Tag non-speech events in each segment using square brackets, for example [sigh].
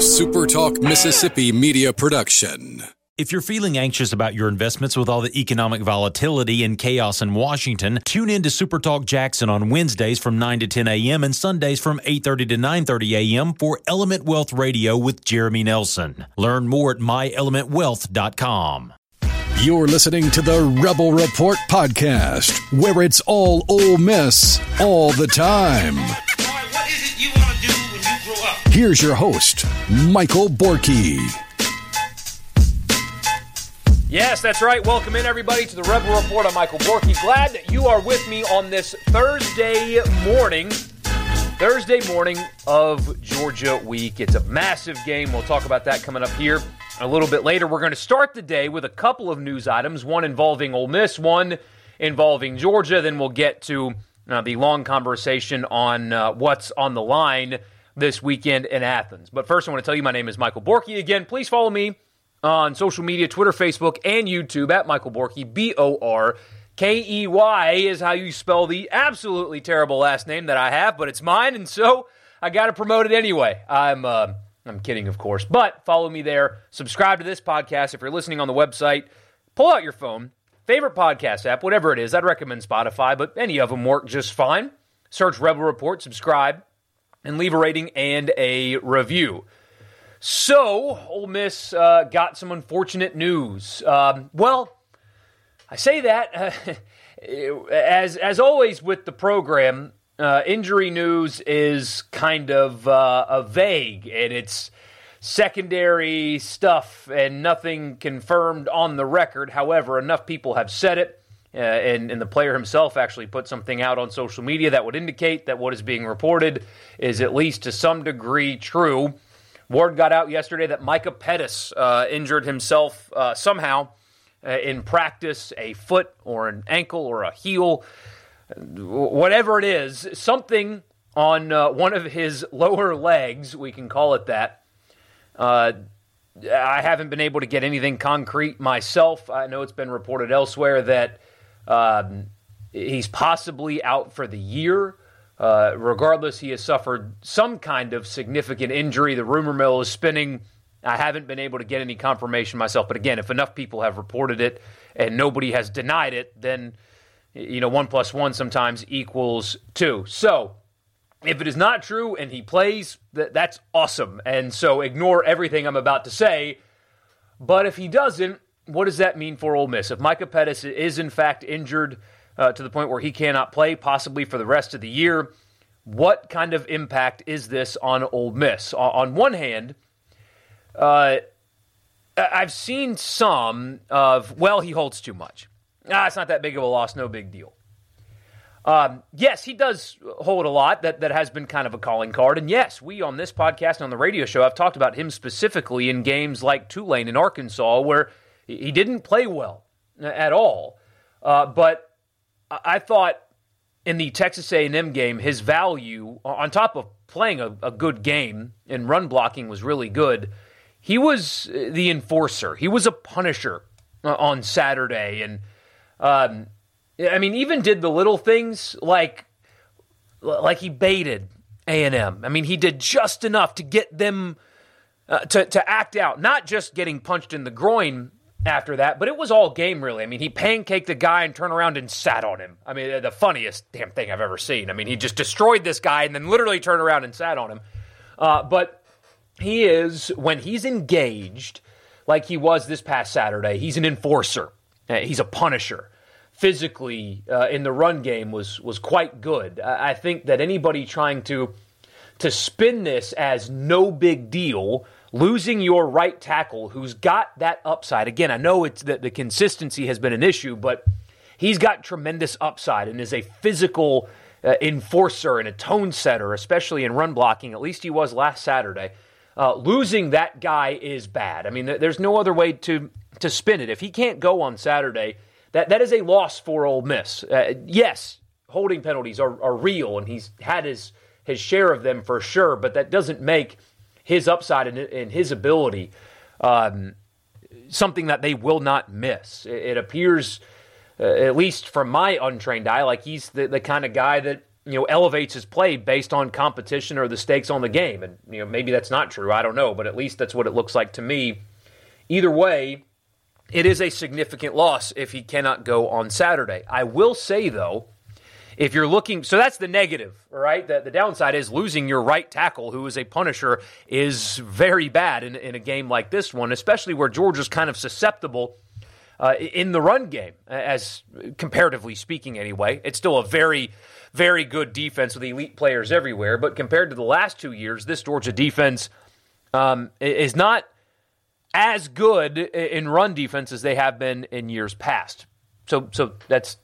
SuperTalk Mississippi media production. If you're feeling anxious about your investments with all the economic volatility and chaos in Washington, tune in to SuperTalk Jackson on Wednesdays from 9 to 10 a.m. and Sundays from 8:30 to 9:30 a.m. for Element Wealth Radio with Jeremy Nelson. Learn more at myelementwealth.com. You're listening to the Rebel Report podcast, where it's all Ole Miss all the time. Here's your host, Michael Borky. Yes, that's right. Welcome in, everybody, to the Rebel Report. I'm Michael Borky. Glad that you are with me on this Thursday morning. Thursday morning of Georgia week. It's a massive game. We'll talk about that coming up here a little bit later. We're going to start the day with a couple of news items one involving Ole Miss, one involving Georgia. Then we'll get to uh, the long conversation on uh, what's on the line this weekend in Athens. But first, I want to tell you my name is Michael Borky. Again, please follow me on social media Twitter, Facebook, and YouTube at Michael Borky, B O R K E Y is how you spell the absolutely terrible last name that I have, but it's mine, and so I got to promote it anyway. I'm. Uh, I'm kidding, of course. But follow me there. Subscribe to this podcast. If you're listening on the website, pull out your phone, favorite podcast app, whatever it is. I'd recommend Spotify, but any of them work just fine. Search Rebel Report, subscribe, and leave a rating and a review. So, Ole Miss uh, got some unfortunate news. Um, well, I say that uh, [laughs] as as always with the program. Uh, injury news is kind of uh, vague, and it's secondary stuff and nothing confirmed on the record. However, enough people have said it, uh, and, and the player himself actually put something out on social media that would indicate that what is being reported is at least to some degree true. Word got out yesterday that Micah Pettus uh, injured himself uh, somehow uh, in practice, a foot or an ankle or a heel, whatever it is, something on uh, one of his lower legs, we can call it that. Uh, I haven't been able to get anything concrete myself. I know it's been reported elsewhere that um, he's possibly out for the year. Uh, regardless, he has suffered some kind of significant injury. The rumor mill is spinning. I haven't been able to get any confirmation myself. But again, if enough people have reported it and nobody has denied it, then you know one plus one sometimes equals two. So if it is not true and he plays, that, that's awesome. And so ignore everything I'm about to say. But if he doesn't, what does that mean for Ole Miss? If Micah Pettus is in fact injured uh, to the point where he cannot play, possibly for the rest of the year, what kind of impact is this on Ole Miss? On one hand, uh, I've seen some of, well, he holds too much. Ah, it's not that big of a loss, no big deal. Um, yes, he does hold a lot that, that has been kind of a calling card. And yes, we on this podcast and on the radio show have talked about him specifically in games like Tulane in Arkansas, where he didn't play well at all. Uh, but I thought in the Texas A&M game, his value on top of playing a, a good game and run blocking was really good. He was the enforcer. He was a punisher uh, on Saturday, and um, I mean, even did the little things like like he baited A and. I mean, he did just enough to get them uh, to to act out, not just getting punched in the groin after that, but it was all game really. I mean, he pancaked the guy and turned around and sat on him. I mean, the funniest damn thing I've ever seen. I mean, he just destroyed this guy and then literally turned around and sat on him. Uh, but he is when he's engaged, like he was this past Saturday. He's an enforcer. Uh, he's a punisher physically uh, in the run game was was quite good. I, I think that anybody trying to to spin this as no big deal, losing your right tackle who's got that upside. Again, I know it's that the consistency has been an issue, but he's got tremendous upside and is a physical uh, enforcer and a tone setter, especially in run blocking. At least he was last Saturday. Uh, losing that guy is bad. I mean, there's no other way to to spin it. If he can't go on Saturday, that that is a loss for Ole Miss. Uh, yes, holding penalties are, are real, and he's had his his share of them for sure. But that doesn't make his upside and, and his ability um, something that they will not miss. It, it appears, uh, at least from my untrained eye, like he's the, the kind of guy that you know, elevates his play based on competition or the stakes on the game. And, you know, maybe that's not true. I don't know. But at least that's what it looks like to me. Either way, it is a significant loss if he cannot go on Saturday. I will say, though, if you're looking, so that's the negative, right? The, the downside is losing your right tackle, who is a punisher, is very bad in, in a game like this one, especially where Georgia's kind of susceptible uh, in the run game, as comparatively speaking, anyway. It's still a very, very good defense with elite players everywhere, but compared to the last two years, this Georgia defense um, is not as good in run defense as they have been in years past. So, so that's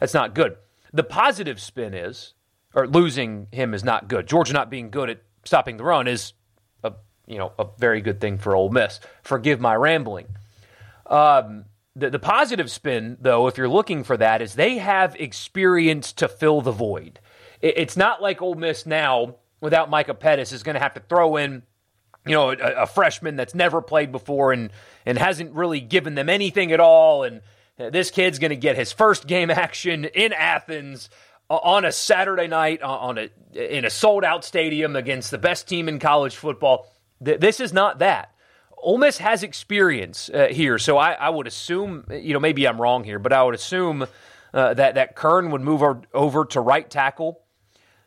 that's not good. The positive spin is, or losing him is not good. Georgia not being good at stopping the run is a you know a very good thing for Ole Miss. Forgive my rambling. Um, the, the positive spin, though, if you're looking for that, is they have experience to fill the void. It, it's not like Ole Miss now, without Micah Pettus, is going to have to throw in, you know, a, a, freshman that's never played before and and hasn't really given them anything at all. And this kid's going to get his first game action in Athens on a Saturday night on a in a sold out stadium against the best team in college football. This is not that. Ole Miss has experience uh, here, so I, I, would assume, you know, maybe I'm wrong here, but I would assume uh, that that Curne would move over to right tackle.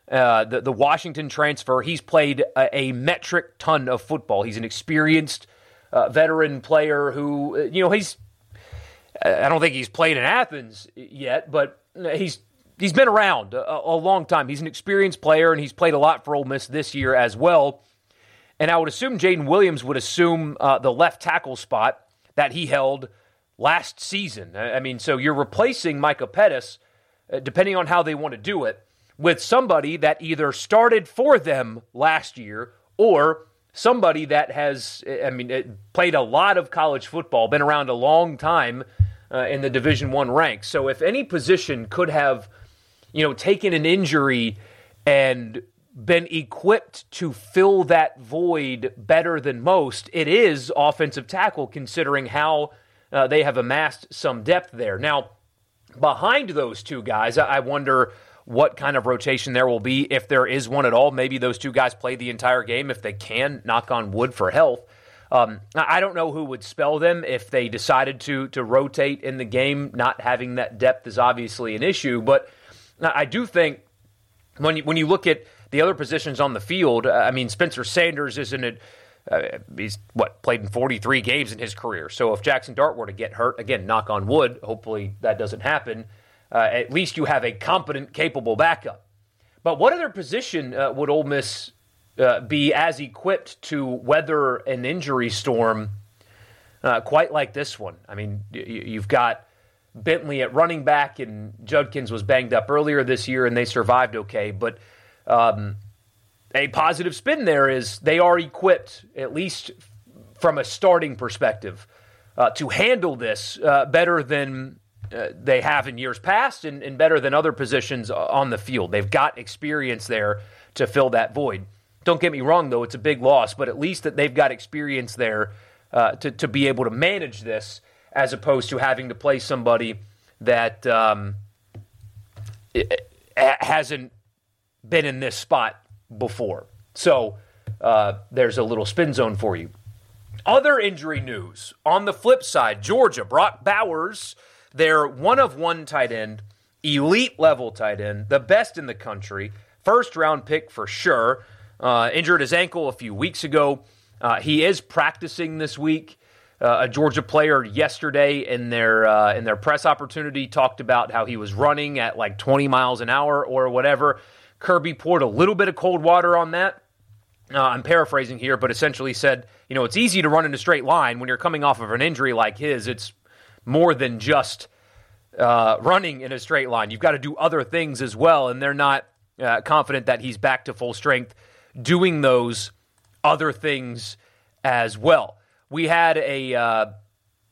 Uh, the, the Washington transfer, he's played a, a, metric ton of football. He's an experienced uh, veteran player who, uh, you know, he's. I don't think he's played in Athens yet, but he's he's been around a, a long time. He's an experienced player, and he's played a lot for Ole Miss this year as well. And I would assume Jayden Williams would assume uh, the left tackle spot that he held last season. I mean, so you're replacing Micah Pettus, uh, depending on how they want to do it, with somebody that either started for them last year or somebody that has, I mean, played a lot of college football, been around a long time uh, in the Division One ranks. So if any position could have, you know, taken an injury and been equipped to fill that void better than most, it is offensive tackle, considering how uh, they have amassed some depth there. Now, behind those two guys, I wonder what kind of rotation there will be, if there is one at all. Maybe those two guys play the entire game if they can, knock on wood for health. Um, I don't know who would spell them if they decided to to rotate in the game. Not having that depth is obviously an issue, but I do think when you, when you look at the other positions on the field, uh, I mean, Spencer Sanders isn't it. Uh, he's what played in 43 games in his career. So if Jackson Dart were to get hurt, again, knock on wood, hopefully that doesn't happen. Uh, at least you have a competent, capable backup. But what other position uh, would Ole Miss uh, be as equipped to weather an injury storm uh, quite like this one? I mean, you've got Bentley at running back, and Judkins was banged up earlier this year, and they survived okay. But um, a positive spin there is they are equipped, at least from a starting perspective, uh, to handle this uh, better than uh, they have in years past and, and, better than other positions on the field. They've got experience there to fill that void. Don't get me wrong, though, it's a big loss, but at least that they've got experience there uh, to, to be able to manage this as opposed to having to play somebody that um, hasn't been in this spot before. So uh, there's a little spin zone for you. Other injury news. On the flip side, Georgia, Brock Bowers, their one of one tight end, elite level tight end, the best in the country, first round pick for sure. Uh, injured his ankle a few weeks ago. Uh, he is practicing this week. Uh, a Georgia player yesterday in their uh, in their press opportunity talked about how he was running at like 20 miles an hour or whatever. Kirby poured a little bit of cold water on that. Uh, I'm paraphrasing here, but essentially said, you know, it's easy to run in a straight line when you're coming off of an injury like his. It's more than just uh, running in a straight line. You've got to do other things as well, and they're not confident that he's back to full strength doing those other things as well. We had a uh,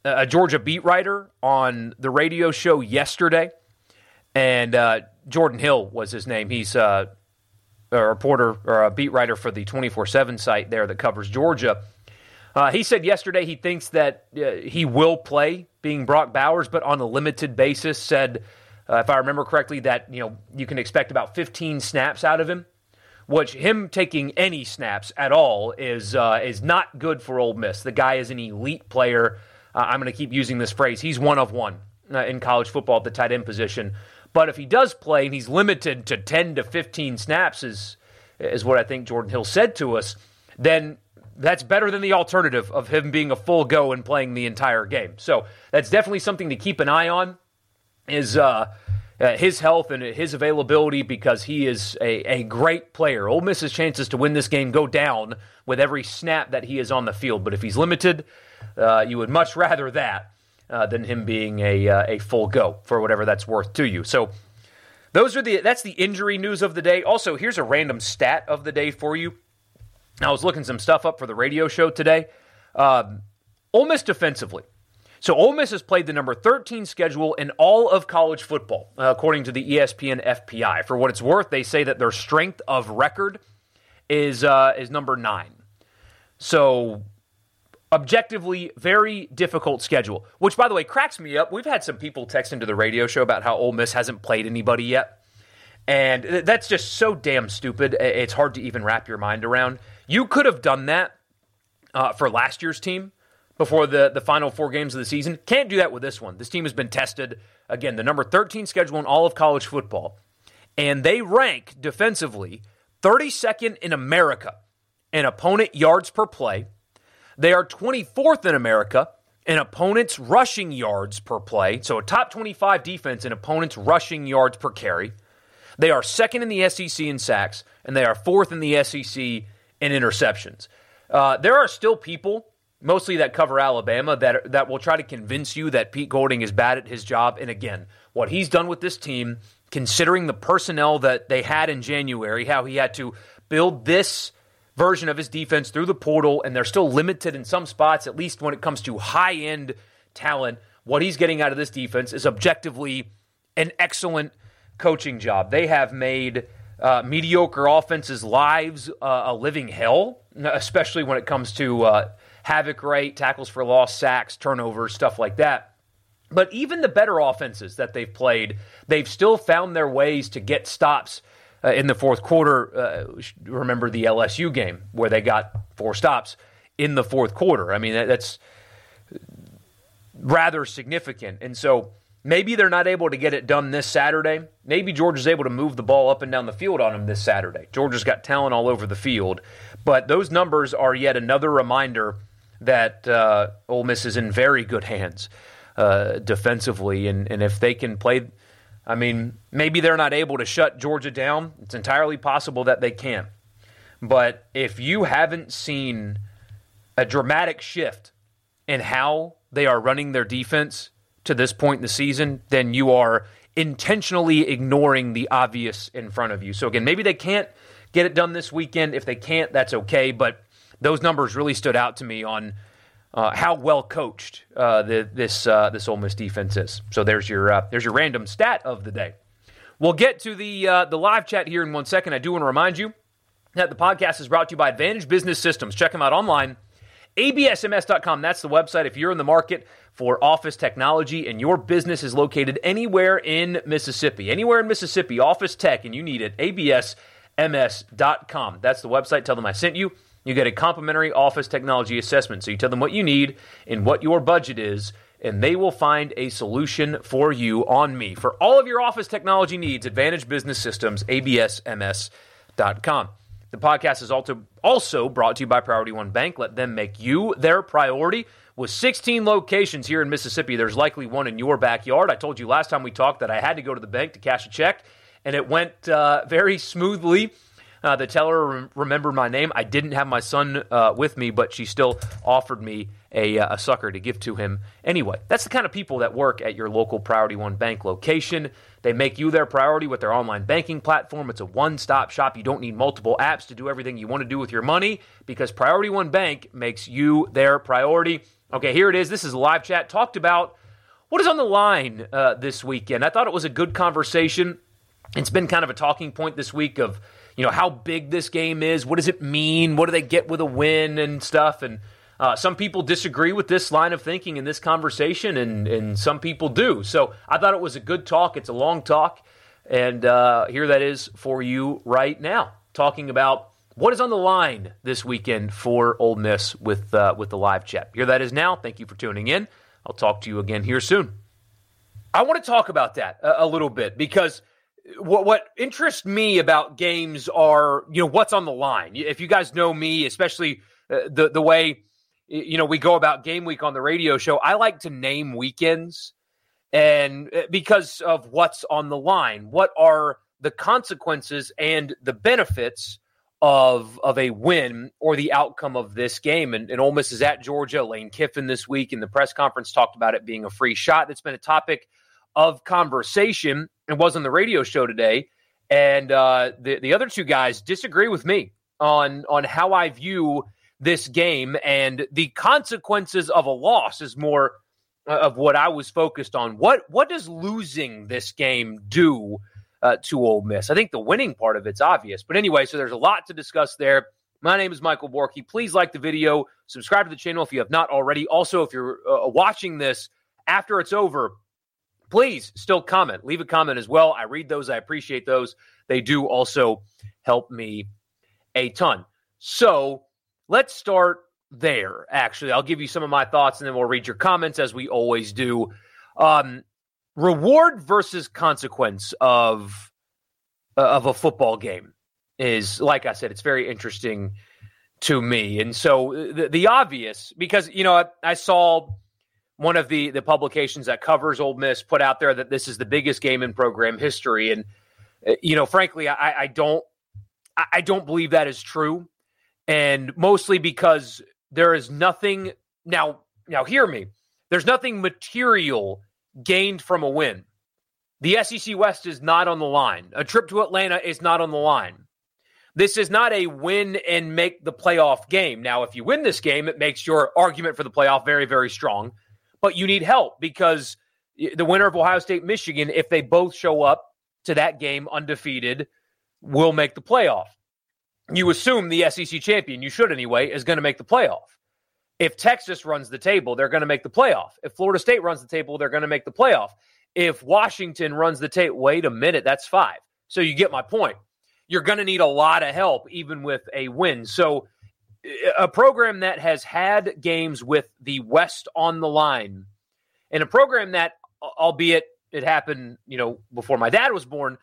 a Georgia beat writer on the radio show yesterday, and uh, Jordan Hill was his name. He's uh, a reporter or a beat writer for the 24 7 site there that covers Georgia. Uh, he said yesterday he thinks that uh, he will play being Brock Bowers, but on a limited basis. Said uh, if I remember correctly, that you know you can expect about 15 snaps out of him. Which him taking any snaps at all is uh, is not good for Ole Miss. The guy is an elite player. Uh, I'm going to keep using this phrase. He's one of one uh, in college football at the tight end position. But if he does play and he's limited to 10 to 15 snaps, is is what I think Jordan Hill said to us, then that's better than the alternative of him being a full go and playing the entire game. So that's definitely something to keep an eye on. Is uh, his health and his availability because he is a, a great player. Ole Miss's chances to win this game go down with every snap that he is on the field. But if he's limited, uh, you would much [laughs] rather that uh, than him being a uh, a full go for whatever that's worth to you. So those are the that's the injury news of the day. Also, here's a random stat of the day for you. I was looking some stuff up for the radio show today. Um, Ole Miss defensively. So Ole Miss has played the number 13 schedule in all of college football, uh, according to the ESPN FPI. For what it's worth, they say that their strength of record is uh, is number nine. So objectively, very difficult schedule. Which, by the way, cracks me up. We've had some people text into the radio show about how Ole Miss hasn't played anybody yet, and that's just so damn stupid. It's hard to even wrap your mind around. You could have done that uh, for last year's team before the, the final four games of the season. Can't do that with this one. This team has been tested. Again, the number 13 schedule in all of college football. And they rank defensively 32nd in America in opponent yards per play. They are 24th in America in opponents' rushing yards per play. So a top 25 defense in opponents' rushing yards per carry. They are second in the SEC in sacks, and they are fourth in the SEC in interceptions. Uh, there are still people mostly that cover Alabama, that that will try to convince you that Pete Golding is bad at his job. And again, what he's done with this team, considering the personnel that they had in January, how he had to build this version of his defense through the portal, and they're still limited in some spots, at least when it comes to high end talent. What he's getting out of this defense is objectively an excellent coaching job. They have made uh, mediocre offenses' lives uh, a living hell, especially when it comes to uh, havoc rate, tackles for loss, sacks, turnovers, stuff like that. But even the better offenses that they've played, they've still found their ways to get stops uh, in the fourth quarter. Uh, remember the LSU game where they got four stops in the fourth quarter. I mean, that's rather significant. And so maybe they're not able to get it done this Saturday. Maybe Georgia's able to move the ball up and down the field on them this Saturday. Georgia's got talent all over the field. But those numbers are yet another reminder that uh, Ole Miss is in very good hands uh, defensively, and and if they can play, I mean, maybe they're not able to shut Georgia down. It's entirely possible that they can, but if you haven't seen a dramatic shift in how they are running their defense to this point in the season, then you are intentionally ignoring the obvious in front of you. So again, maybe they can't get it done this weekend. If they can't, that's okay, but those numbers really stood out to me on uh, how well coached uh, the, this uh, this Ole Miss defense is. So there's your uh, there's your random stat of the day. We'll get to the uh, the live chat here in one second. I do want to remind you that the podcast is brought to you by Advantage Business Systems. Check them out online. ABSMS.com. That's the website. If you're in the market for office technology and your business is located anywhere in Mississippi, anywhere in Mississippi, office tech, and you need it, ABSMS.com. That's the website. Tell them I sent you. You get a complimentary office technology assessment. So you tell them what you need and what your budget is, and they will find a solution for you on me. For all of your office technology needs, Advantage Business Systems, absms.com. The podcast is also, also brought to you by Priority One Bank. Let them make you their priority. With 16 locations here in Mississippi, there's likely one in your backyard. I told you last time we talked that I had to go to the bank to cash a check, and it went uh, very smoothly. Uh, the teller remembered my name. I didn't have my son uh, with me, but she still offered me a, uh, a sucker to give to him anyway. That's the kind of people that work at your local Priority One Bank location. They make you their priority with their online banking platform. It's a one stop shop. You don't need multiple apps to do everything you want to do with your money because Priority One Bank makes you their priority. Okay, here it is. This is live chat. Talked about what is on the line uh, this weekend. I thought it was a good conversation. It's been kind of a talking point this week of you know, how big this game is. What does it mean? What do they get with a win and stuff? And Uh, some people disagree with this line of thinking in this conversation, and, and some people do. So I thought it was a good talk. It's a long talk. And uh, here that is for you right now, talking about what is on the line this weekend for Ole Miss with, uh, with the live chat. Here that is now. Thank you for tuning in. I'll talk to you again here soon. I want to talk about that a, a little bit because what, what interests me about games are, you know, what's on the line. If you guys know me, especially uh, the, the way you know, we go about game week on the radio show. I like to name weekends and uh, because of what's on the line. What are the consequences and the benefits of of a win or the outcome of this game? And, and Ole Miss is at Georgia. Lane Kiffin this week in the press conference talked about it being a free shot. That's been a topic of conversation and was on the radio show today. And uh, the the other two guys disagree with me on on how I view this game and the consequences of a loss is more uh, of what I was focused on. What what does losing this game do uh, to Ole Miss? I think the winning part of it's obvious, but anyway, so there's a lot to discuss there. My name is Michael Borky. Please like the video, subscribe to the channel if you have not already. Also, if you're uh, watching this after it's over, please still comment. Leave a comment as well. I read those. I appreciate those. They do also help me a ton. So Let's start there, actually. I'll give you some of my thoughts and then we'll read your comments as we always do. Um, reward versus consequence of uh, of a football game is like I said, it's very interesting to me. And so the, the obvious, because you know, I, I, saw one of the the publications that covers Ole Miss put out there that this is the biggest game in program history, and uh, you know, frankly, I, I don't I don't believe that is true. And mostly because there is nothing now now hear me. There's nothing material gained from a win. The sec west is not on the line. A trip to atlanta is not on the line. This is not a win and make the playoff game. Now if you win this game it makes your argument for the playoff very very strong but you need help because the winner of ohio state michigan if they both show up to that game undefeated will make the playoff you assume the SEC champion, you should anyway, is going to make the playoff. If Texas runs the table, they're going to make the playoff. If Florida State runs the table, they're going to make the playoff. If Washington runs the table, wait a minute, that's five. So you get my point. You're going to need a lot of help, even with a win. So a program that has had games with the West on the line, and a program that, albeit it happened, you know, before my dad was born,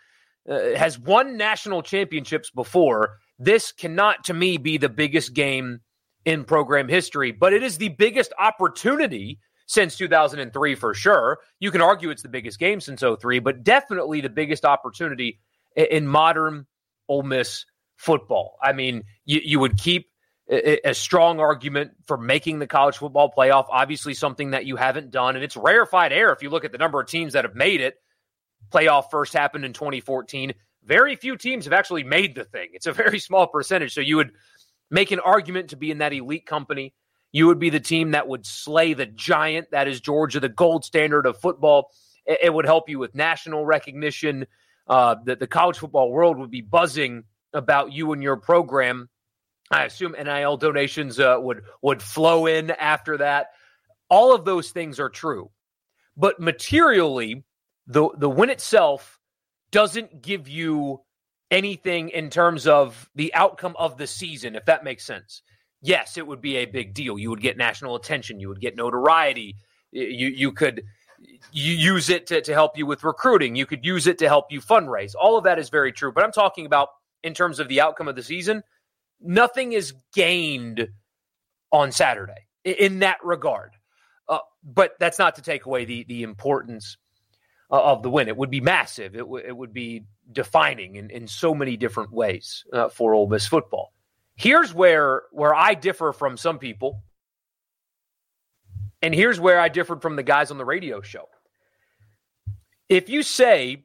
uh, has won national championships before this cannot, to me, be the biggest game in program history, but it is the biggest opportunity since 2003 for sure. You can argue it's the biggest game since 03, but definitely the biggest opportunity in modern Ole Miss football. I mean, you, you would keep a, strong argument for making the college football playoff, obviously something that you haven't done. And it's rarefied air if you look at the number of teams that have made it. Playoff first happened in 2014 very few teams have actually made the thing. It's a very small percentage. So you would make an argument to be in that elite company. You would be the team that would slay the giant that is Georgia, the gold standard of football. It, would help you with national recognition. Uh, that the college football world would be buzzing about you and your program. I assume NIL donations uh, would would flow in after that. All of those things are true, but materially, the the win itself doesn't give you anything in terms of the outcome of the season, if that makes sense. Yes, it would be a big deal. You would get national attention. You would get notoriety. You you could use it to, to help you with recruiting. You could use it to help you fundraise. All of that is very true. But I'm talking about in terms of the outcome of the season, nothing is gained on Saturday in that regard. Uh, but that's not to take away the the importance uh, of the win. It would be massive. It, w- it would be defining in, in so many different ways uh, for Ole Miss football. Here's where where I differ from some people, and here's where I differed from the guys on the radio show. If you say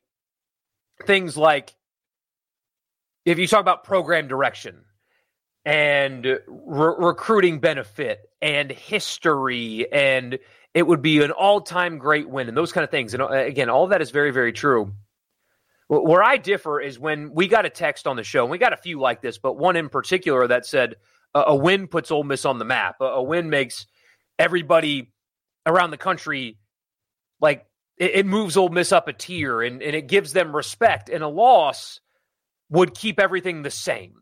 things like, if you talk about program direction and re- recruiting benefit and history and it would be an all-time great win and those kind of things. And uh, again, all that is very, very true. Where I differ is when we got a text on the show, and we got a few like this, but one in particular that said, A, a win puts Ole Miss on the map. A, a win makes everybody around the country like it, it moves Ole Miss up a tier and, and it gives them respect. And a loss would keep everything the same.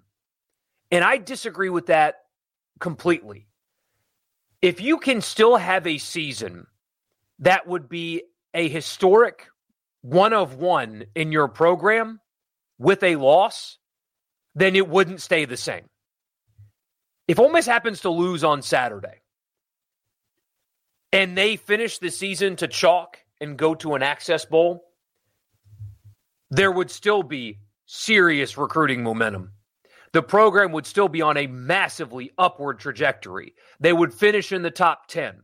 And I disagree with that completely. If you can still have a season that would be a historic one of one in your program with a loss, then it wouldn't stay the same. If Ole Miss happens to lose on Saturday and they finish the season to chalk and go to an access bowl, there would still be serious recruiting momentum. The program would still be on a massively upward trajectory. They would finish in the top 10.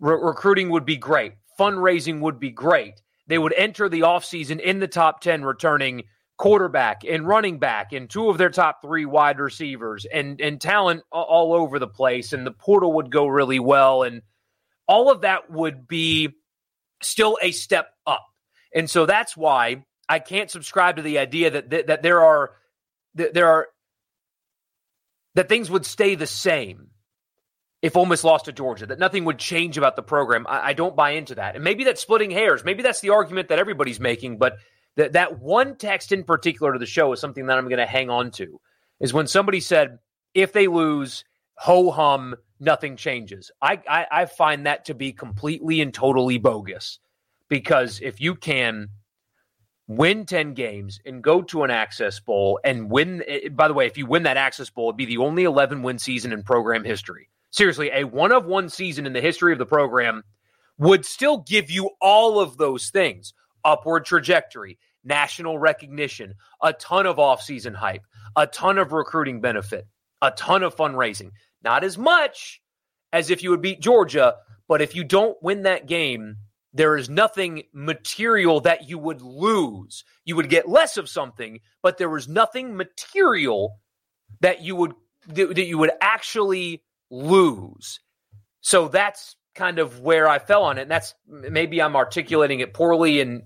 Re- recruiting would be great. Fundraising would be great. They would enter the offseason in the top 10, returning quarterback and running back and two of their top three wide receivers and, and talent all over the place. And the portal would go really well. And all of that would be still a step up. And so that's why I can't subscribe to the idea that that, that there are there are that things would stay the same if Ole Miss lost to Georgia, that nothing would change about the program. I, I, don't buy into that. And maybe that's splitting hairs. Maybe that's the argument that everybody's making. But that that one text in particular to the show is something that I'm going to hang on to. Is when somebody said, if they lose, ho hum, nothing changes. I, I, I find that to be completely and totally bogus because if you can win 10 games and go to an access bowl and win eh, by the way if you win that access bowl it'd be the only 11 win season in program history. Seriously a one of one season in the history of the program would still give you all of those things. Upward trajectory national recognition a ton of offseason hype a ton of recruiting benefit a ton of fundraising. Not as much as if you would beat Georgia, but if you don't win that game, there is nothing material that you would lose. You would get less of something, but there was nothing material that you would that you would actually lose. So that's kind of where I fell on it. And that's maybe I'm articulating it poorly and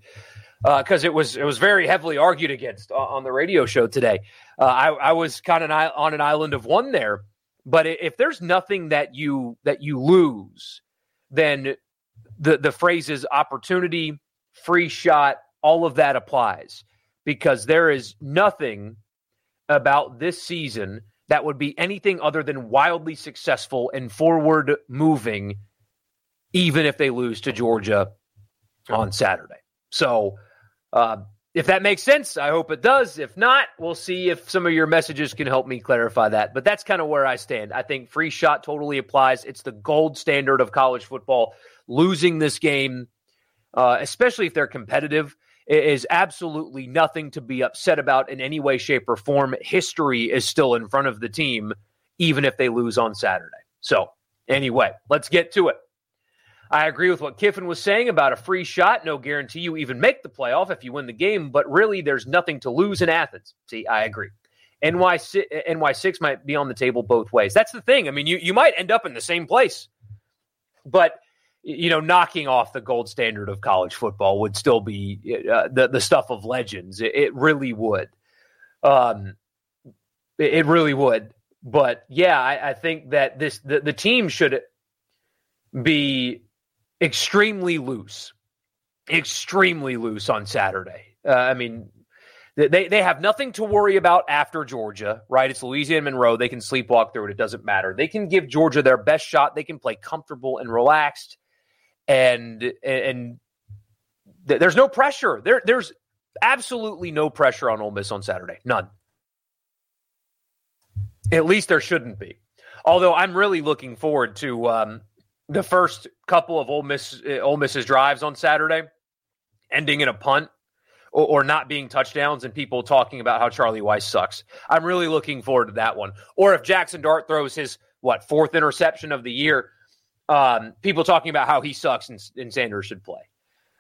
because uh, it was it was very heavily argued against on the radio show today. Uh, I, I was kind of on an island of one there but if there's nothing that you that you lose, then the the phrases opportunity, free shot, all of that applies because there is nothing about this season that would be anything other than wildly successful and forward moving, even if they lose to Georgia on Saturday. So, uh, if that makes sense, I hope it does. If not, we'll see if some of your messages can help me clarify that. But that's kind of where I stand. I think free shot totally applies. It's the gold standard of college football. Losing this game, uh, especially if they're competitive, is absolutely nothing to be upset about in any way, shape, or form. History is still in front of the team, even if they lose on Saturday. So, anyway, let's get to it. I agree with what Kiffin was saying about a free shot. No guarantee you even make the playoff if you win the game, but really there's nothing to lose in Athens. See, I agree. NY, NY6 might be on the table both ways. That's the thing. I mean, you, you might end up in the same place, but you know, knocking off the gold standard of college football would still be uh, the the stuff of legends. It, it really would. Um, it, it, really would. But yeah, I, I think that this the, the team should be extremely loose, extremely loose on Saturday. Uh, I mean, they they have nothing to worry about after Georgia, right? It's Louisiana Monroe. They can sleepwalk through it. It doesn't matter. They can give Georgia their best shot. They can play comfortable and relaxed, and and there's no pressure. There there's absolutely no pressure on Ole Miss on Saturday. None. At least there shouldn't be. Although I'm really looking forward to um, the first couple of Ole Miss uh, Ole Miss's drives on Saturday, ending in a punt or, or, not being touchdowns, and people talking about how Charlie Weis sucks. I'm really looking forward to that one. Or if Jackson Dart throws his what fourth interception of the year, um, people talking about how he sucks and, and Sanders should play.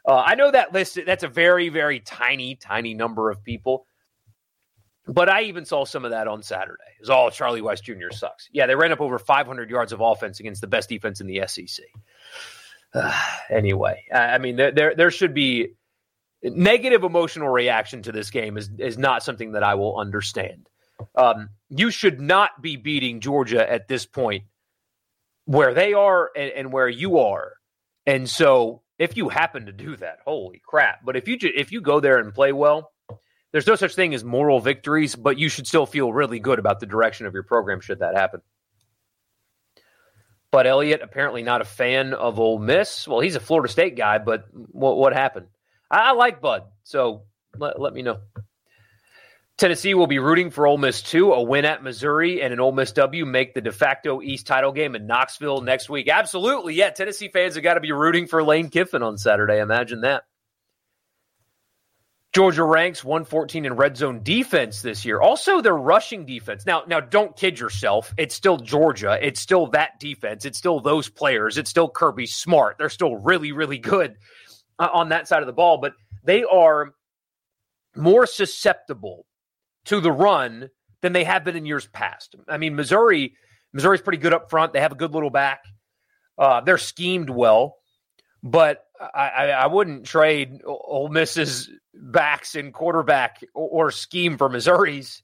Uh, I know that list. That's a very very tiny tiny number of people. But I even saw some of that on Saturday. It was all Charlie Weis Jr. sucks. Yeah, they ran up over 500 yards of offense against the best defense in the SEC. Uh, [sighs] anyway, I mean, there, there, there should be negative emotional reaction to this game is is not something that I will understand. Um, you should not be beating Georgia at this point where they are and, and where you are. And so if you happen to do that, holy crap. But if you ju- if you go there and play well, there's no such thing as moral victories, but you should still feel really good about the direction of your program should that happen. But Elliott apparently not a fan of Ole Miss. Well, he's a Florida State guy, but what what happened? I, I like Bud, so let, let me know. Tennessee will be rooting for Ole Miss too. A win at Missouri and an Ole Miss W make the de facto East title game in Knoxville next week. Absolutely, yeah. Tennessee fans have got to be rooting for Lane Kiffin on Saturday. Imagine that. Georgia ranks 114 in red zone defense this year. Also, their rushing defense. Now, now, don't kid yourself. It's still Georgia. It's still that defense. It's still those players. It's still Kirby Smart. They're still really, really good uh, on that side of the ball, but they are more susceptible to the run than they have been in years past. I mean, Missouri, Missouri's pretty good up front. They have a good little back. Uh, they're schemed well, but I, I, I wouldn't trade Ole Miss's backs and quarterback or, or scheme for Missouri's.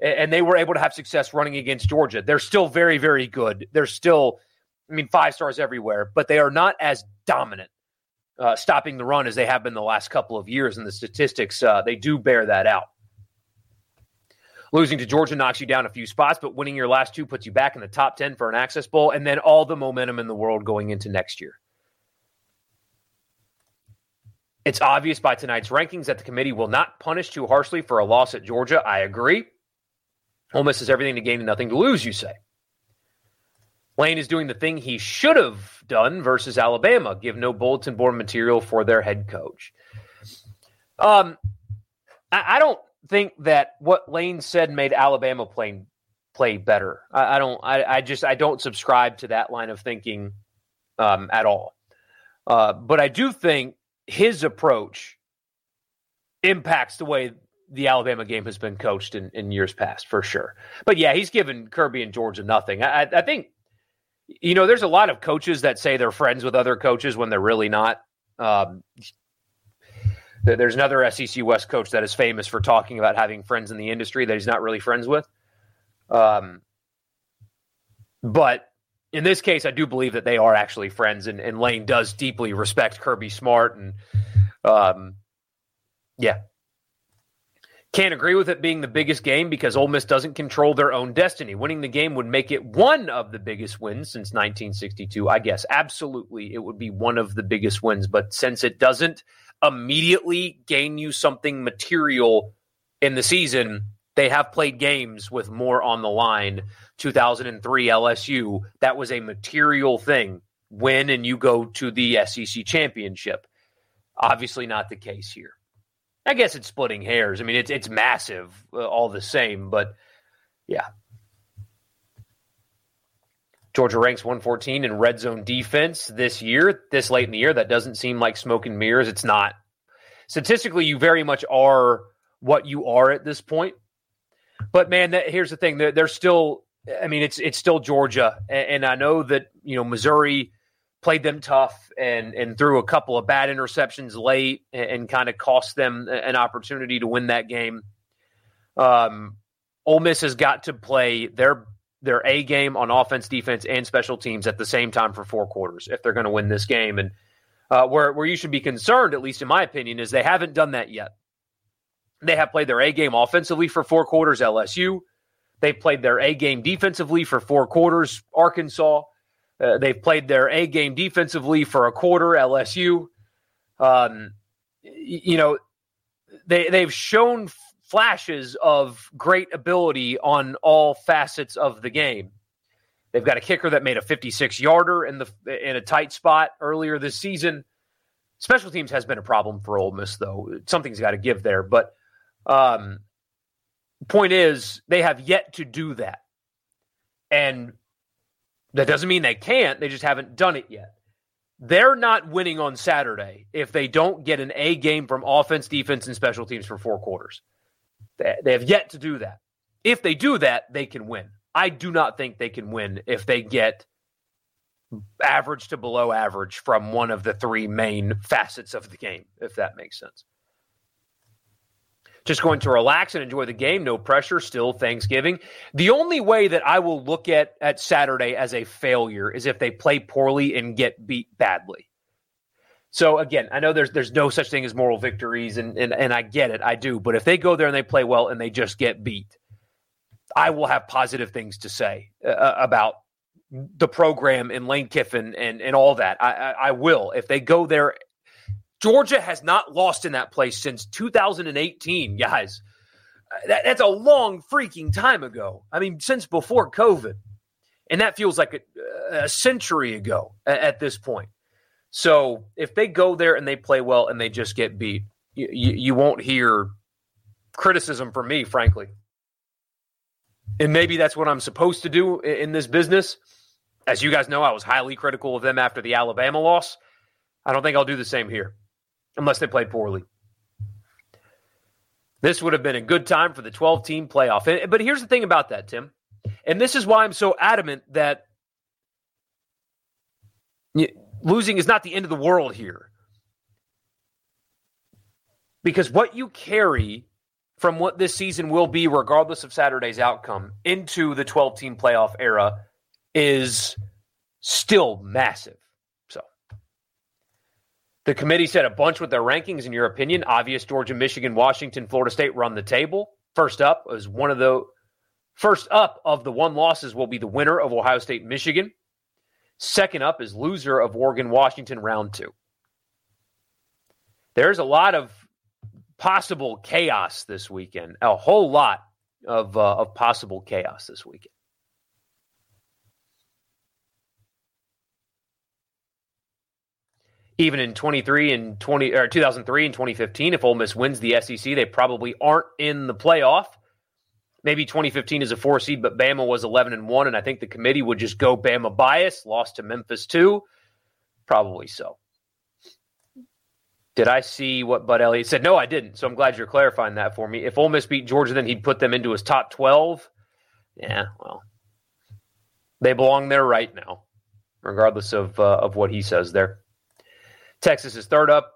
And they were able to have success running against Georgia. They're still very, very good. They're still, I mean, five stars everywhere, but they are not as dominant uh, stopping the run as they have been the last couple of years. And the statistics, uh, they do bear that out. Losing to Georgia knocks you down a few spots, but winning your last two puts you back in the top 10 for an Access Bowl, and then all the momentum in the world going into next year. It's obvious by tonight's rankings that the committee will not punish too harshly for a loss at Georgia. I agree. Ole Miss has everything to gain and nothing to lose, you say. Lane is doing the thing he should have done versus Alabama give no bulletin board material for their head coach. Um, I, I don't think that what Lane said made Alabama play play better. I, I don't. I, I, just I don't subscribe to that line of thinking um, at all. Uh, but I do think his approach impacts the way the Alabama game has been coached in, in years past, for sure. But yeah, he's given Kirby and Georgia nothing. I, I think, you know, there's a lot of coaches that say they're friends with other coaches when they're really not. Um, there's another SEC West coach that is famous for talking about having friends in the industry that he's not really friends with. Um, but in this case, I do believe that they are actually friends, and, and Lane does deeply respect Kirby Smart, and um, yeah, can't agree with it being the biggest game because Ole Miss doesn't control their own destiny. Winning the game would make it one of the biggest wins since 1962. I guess absolutely, it would be one of the biggest wins, but since it doesn't immediately gain you something material in the season, they have played games with more on the line 2003 LSU, that was a material thing. Win and you go to the SEC championship. Obviously, not the case here. I guess it's splitting hairs. I mean, it's it's massive, uh, all the same. But yeah, Georgia ranks 114 in red zone defense this year, this late in the year. That doesn't seem like smoke and mirrors. It's not. Statistically, you very much are what you are at this point. But man, that, here's the thing: they're, they're still I mean, it's it's still Georgia, and, and, I know that you know Missouri played them tough and and threw a couple of bad interceptions late and, and kind of cost them an opportunity to win that game. Um, Ole Miss has got to play their their A game on offense, defense, and special teams at the same time for four quarters if they're going to win this game. And uh, where where you should be concerned, at least in my opinion, is they haven't done that yet. They have played their A game offensively for four quarters. LSU they played their A game defensively for four quarters. Arkansas. Uh, they've played their A game defensively for a quarter. LSU. Um, you know, they they've shown flashes of great ability on all facets of the game. They've got a kicker that made a 56 yarder in the in a tight spot earlier this season. Special teams has been a problem for Ole Miss, though. Something's got to give there, but um, point is, they have yet to do that. And that doesn't mean they can't, they just haven't done it yet. They're not winning on Saturday if they don't get an A game from offense, defense, and special teams for four quarters. They have yet to do that. If they do that, they can win. I do not think they can win if they get average to below average from one of the three main facets of the game, if that makes sense. just going to relax and enjoy the game. No pressure. Still Thanksgiving. The only way that I will look at at Saturday as a failure is if they play poorly and get beat badly. So again, I know there's there's no such thing as moral victories, and and, and I get it, I do. But if they go there and they play well and they just get beat, I will have positive things to say uh, about the program and Lane Kiffin and and all that. I, I, I will if they go there. Georgia has not lost in that place since 2018, guys. That, that's a long freaking time ago. I mean, since before COVID, and that feels like a, a century ago at, at this point. So if they go there and they play well and they just get beat, you, you, won't hear criticism from me, frankly. And maybe that's what I'm supposed to do in, in this business. As you guys know, I was highly critical of them after the Alabama loss. I don't think I'll do the same here unless they play poorly. This would have been a good time for the 12 team playoff. But here's the thing about that, Tim. And this is why I'm so adamant that losing is not the end of the world here. Because what you carry from what this season will be, regardless of Saturday's outcome, into the 12 team playoff era is still massive. So the committee said a bunch with their rankings, in your opinion. Obvious Georgia, Michigan, Washington, Florida State run the table. First up is one of the first up of the one losses will be the winner of Ohio State, Michigan. Second up is loser of Oregon, Washington, round two. There's a lot of possible chaos this weekend. A whole lot of uh, of possible chaos this weekend. Even in 23 and 20 or 2003 and 2015, if Ole Miss wins the SEC, they probably aren't in the playoff. Maybe 2015 is a four seed, but Bama was 11 and one, and I think the committee would just go Bama bias. Lost to Memphis too, probably so. Did I see what Bud Elliott said? No, I didn't. So I'm glad you're clarifying that for me. If Ole Miss beat Georgia, then he'd put them into his top 12. Yeah, well, they belong there right now, regardless of uh, of what he says there. Texas is third up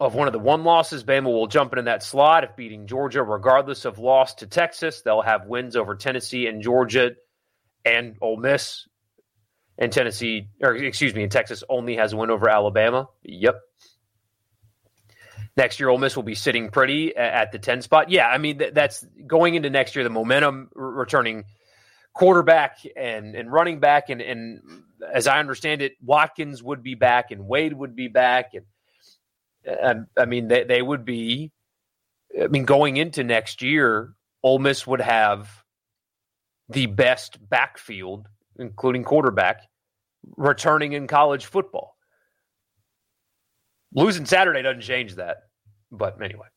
of one of the one losses. Bama will jump into that slot if beating Georgia, regardless of loss to Texas. They'll have wins over Tennessee and Georgia and Ole Miss. And Tennessee, or excuse me, and Texas only has a win over Alabama. Yep. Next year, Ole Miss will be sitting pretty at the 10 spot. Yeah, I mean, that's going into next year, the momentum returning quarterback and, and running back. And, and as I understand it, Watkins would be back and Wade would be back. And I mean, they, they would be, I mean, going into next year, Ole Miss would have the best backfield, including quarterback, returning in college football. Losing Saturday doesn't change that. But anyway,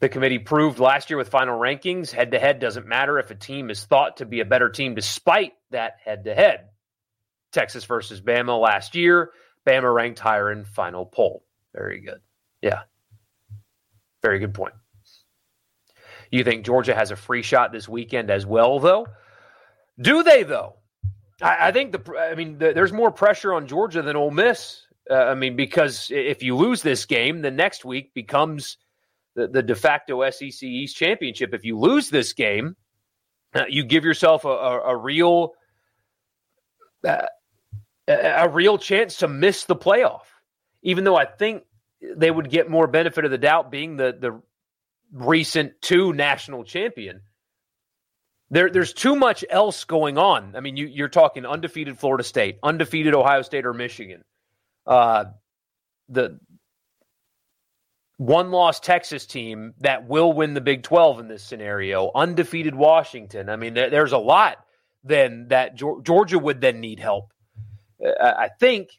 the committee proved last year with final rankings head to head doesn't matter if a team is thought to be a better team despite that head to head. Texas versus Bama last year, Bama ranked higher in final poll. Very good. Yeah. Very good point. You think Georgia has a free shot this weekend as well, though? Do they, though? I, I think the. I mean, the, there's more pressure on Georgia than Ole Miss uh, I mean, because if you lose this game, the next week becomes the, the de facto SEC East championship. If you lose this game, uh, you give yourself a, a, a real uh, a real chance to miss the playoff. Even though I think they would get more benefit of the doubt being the the recent two national champion. There, there's too much else going on. I mean, you, you're talking undefeated Florida State, undefeated Ohio State or Michigan, uh, the one loss Texas team that will win the Big 12 in this scenario, undefeated Washington. I mean, there, there's a lot then that Georgia would then need help. Uh, I think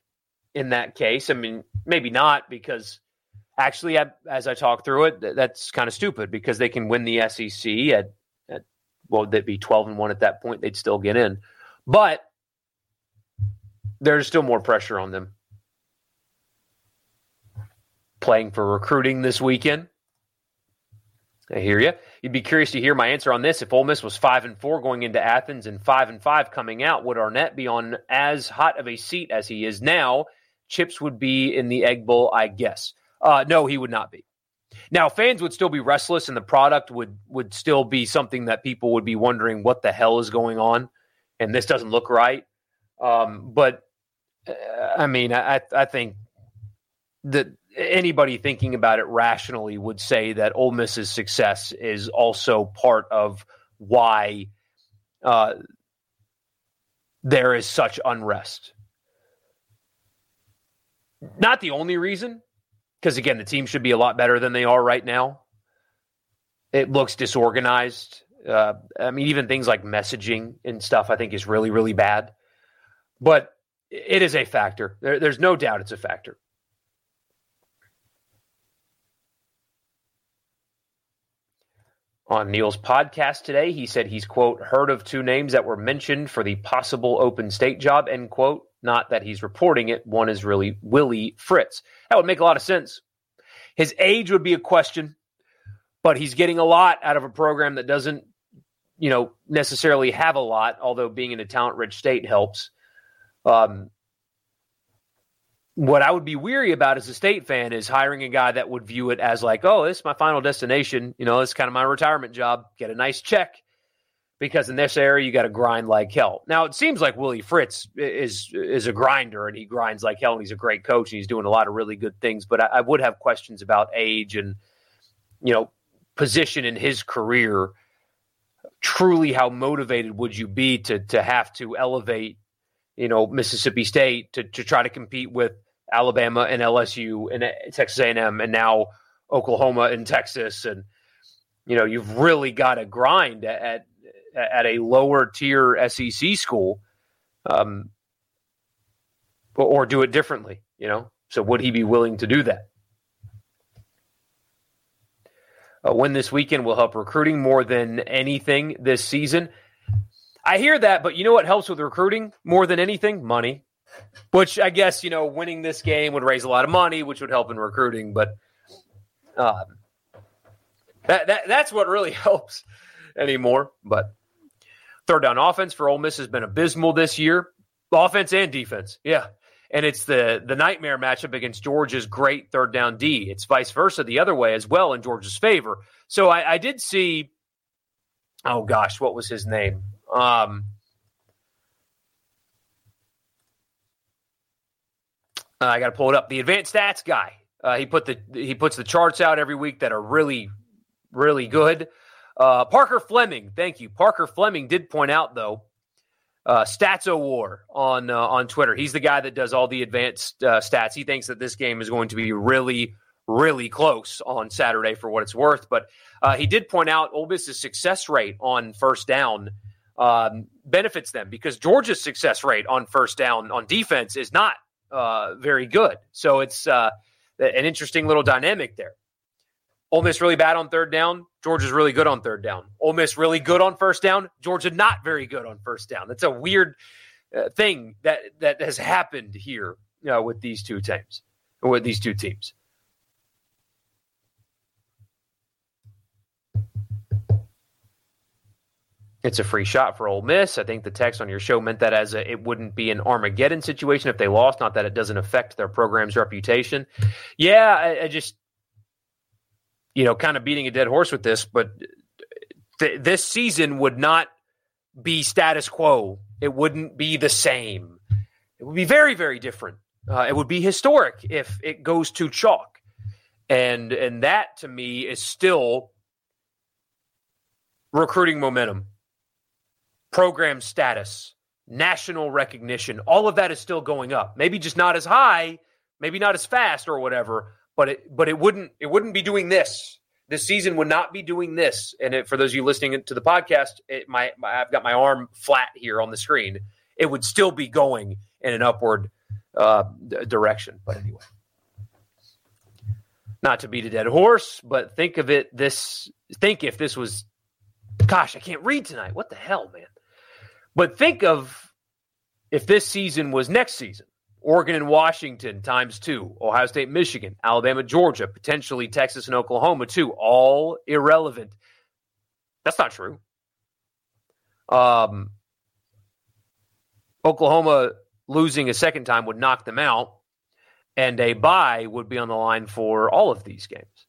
in that case, I mean, maybe not because actually, as I talk through it, that's kind of stupid because they can win the SEC at, at well, they'd be 12 and 1 at that point. They'd still get in. But there's still more pressure on them playing for recruiting this weekend. I hear you. You'd be curious to hear my answer on this. If Ole Miss was five and four going into Athens and five and five coming out, would Arnett be on as hot of a seat as he is now? Chips would be in the Egg Bowl, I guess. Uh, no, he would not be. Now, fans would still be restless, and the product would would still be something that people would be wondering what the hell is going on, and this doesn't look right. Um, but uh, I mean, I I think that anybody thinking about it rationally would say that Ole Miss's success is also part of why uh, there is such unrest. Not the only reason, because again, the team should be a lot better than they are right now. It looks disorganized. Uh, I mean, even things like messaging and stuff, I think, is really, really bad. But it is a factor. There, there's no doubt it's a factor. On Neil's podcast today, he said he's, quote, heard of two names that were mentioned for the possible open state job, end quote. Not that he's reporting it. One is really Willie Fritz. That would make a lot of sense. His age would be a question, but he's getting a lot out of a program that doesn't, you know, necessarily have a lot, although being in a talent rich state helps. Um, what I would be weary about as a state fan is hiring a guy that would view it as like, oh, this is my final destination. You know, it's kind of my retirement job. Get a nice check because in this area you got to grind like hell. Now it seems like Willie Fritz is is a grinder and he grinds like hell and he's a great coach and he's doing a lot of really good things. But I, I would have questions about age and you know position in his career. Truly, how motivated would you be to to have to elevate, you know, Mississippi State to to try to compete with Alabama and LSU and uh, Texas A&M and now Oklahoma and Texas and you know you've really got to grind at at a lower tier SEC school um, or do it differently you know so would he be willing to do that a win this weekend will help recruiting more than anything this season I hear that but you know what helps with recruiting more than anything money which I guess you know winning this game would raise a lot of money, which would help in recruiting. But um, that, that that's what really [laughs] helps anymore. But third down offense for Ole Miss has been abysmal this year, offense and defense. Yeah, and it's the the nightmare matchup against Georgia's great third down D. It's vice versa the other way as well in Georgia's favor. So I, I did see. Oh gosh, what was his name? Um, Uh, I got to pull it up. The advanced stats guy. Uh, he put the he puts the charts out every week that are really really good. Uh, Parker Fleming, thank you. Parker Fleming did point out though, uh, Stats War on uh, on Twitter. He's the guy that does all the advanced uh, stats. He thinks that this game is going to be really really close on Saturday for what it's worth. But uh, he did point out Ole Miss's success rate on first down um, benefits them because Georgia's success rate on first down on defense is not uh, very good. So it's uh, an interesting little dynamic there. Ole Miss really bad on third down. Georgia's really good on third down. Ole Miss really good on first down. Georgia not very good on first down. That's a weird uh, thing that that has happened here you know, with these two teams. With these two teams. It's a free shot for Ole Miss. I think the text on your show meant that as a, it wouldn't be an Armageddon situation if they lost. Not that it doesn't affect their program's reputation. Yeah, I, I just, you know, kind of beating a dead horse with this, but th- this season would not be status quo. It wouldn't be the same. It would be very, very different. Uh, it would be historic if it goes to chalk, and and that to me is still recruiting momentum program status, national recognition, all of that is still going up. Maybe just not as high, maybe not as fast or whatever, but it but it wouldn't it wouldn't be doing this. This season would not be doing this. And it, for those of you listening to the podcast, it, my, my, I've got my arm flat here on the screen. It would still be going in an upward uh, direction. But anyway, not to beat a dead horse, but think of it this. Think if this was, gosh, I can't read tonight. What the hell, man? But think of if this season was next season Oregon and Washington times two, Ohio State, Michigan, Alabama, Georgia, potentially Texas and Oklahoma too, all irrelevant. That's not true. Um, Oklahoma losing a second time would knock them out, and a bye would be on the line for all of these games.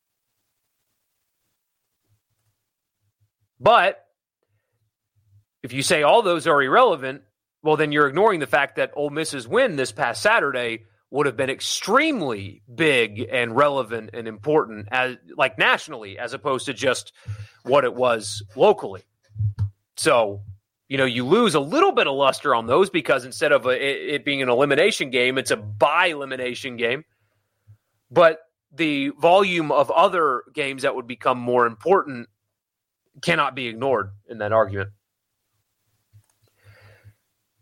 But if you say all those are irrelevant, well, then you're ignoring the fact that Ole Miss's win this past Saturday would have been extremely big and relevant and important as like nationally as opposed to just what it was locally. So, you know, you lose a little bit of luster on those because instead of a, it, it being an elimination game, it's a by elimination game. But the volume of other games that would become more important cannot be ignored in that argument.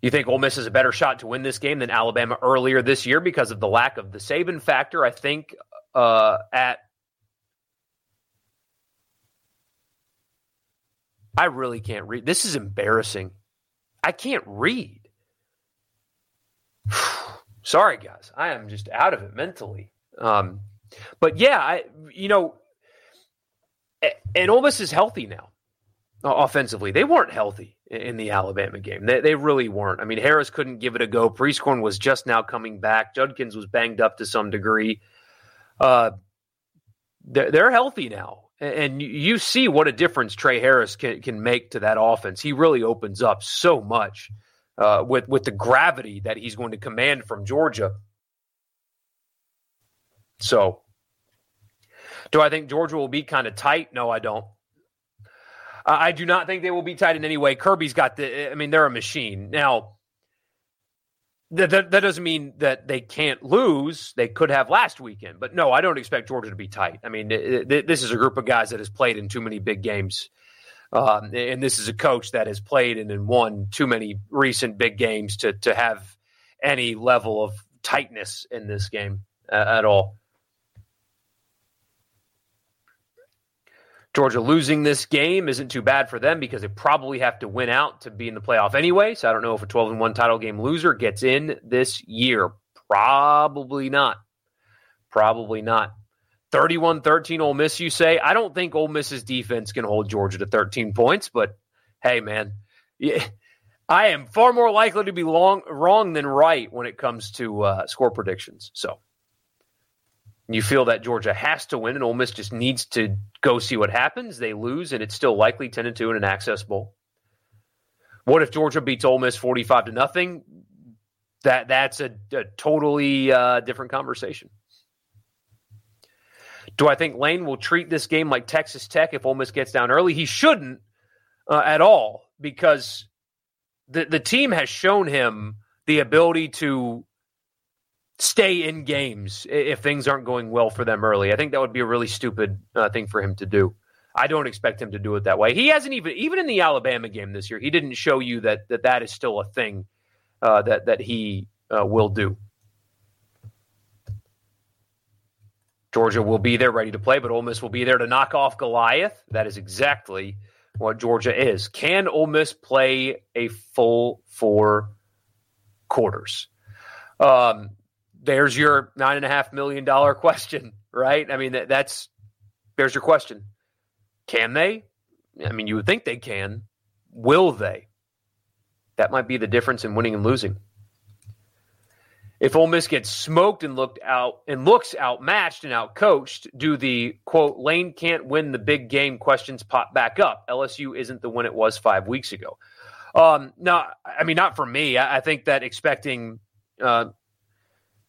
You think Ole Miss has a better shot to win this game than Alabama earlier this year because of the lack of the Saban factor? I think uh, at I really can't read. This is embarrassing. I can't read. [sighs] Sorry, guys. I am just out of it mentally. Um, but yeah, I you know, and Ole Miss is healthy now offensively. They weren't healthy in the Alabama game. They, they really weren't. I mean, Harris couldn't give it a go. Prieskorn was just now coming back. Judkins was banged up to some degree. Uh, they're, they're healthy now. And you see what a difference Tre Harris can, can make to that offense. He really opens up so much uh, with, with the gravity that he's going to command from Georgia. So, do I think Georgia will be kind of tight? No, I don't. Uh, I do not think they will be tight in any way. Kirby's got the. I mean, they're a machine now. That, that, that doesn't mean that they can't lose. They could have last weekend, but no, I don't expect Georgia to be tight. I mean, th- th- this is a group of guys that has played in too many big games, um, and this is a coach that has played and, and won too many recent big games to to have any level of tightness in this game uh, at all. Georgia losing this game isn't too bad for them because they probably have to win out to be in the playoff anyway. So I don't know if a 12 and 1 title game loser gets in this year. Probably not. Probably not. 31 13 Ole Miss, you say? I don't think Ole Miss's defense can hold Georgia to 13 points, but hey, man, yeah, I am far more likely to be long, wrong than right when it comes to uh, score predictions. So you feel that Georgia has to win and Ole Miss just needs to go see what happens. They lose and it's still likely 10 and 2 in an access bowl. What if Georgia beats Ole Miss 45 to nothing? That that's a, a totally uh, different conversation. Do I think Lane will treat this game like Texas Tech if Ole Miss gets down early? He shouldn't uh, at all because the the team has shown him the ability to stay in games if things aren't going well for them early. I think that would be a really stupid uh, thing for him to do. I don't expect him to do it that way. He hasn't even even in the Alabama game this year. He didn't show you that that, that is still a thing uh, that that he uh, will do. Georgia will be there ready to play, but Ole Miss will be there to knock off Goliath. That is exactly what Georgia is. Can Ole Miss play a full four quarters? Um, there's your nine and a half million dollar question, right? I mean, that, that's there's your question. Can they? I mean, you would think they can. Will they? That might be the difference in winning and losing. If Ole Miss gets smoked and looked out and looks outmatched and outcoached, do the quote Lane can't win the big game questions pop back up? LSU isn't the one it was five weeks ago. Um, no, I mean not for me. I, I think that expecting uh,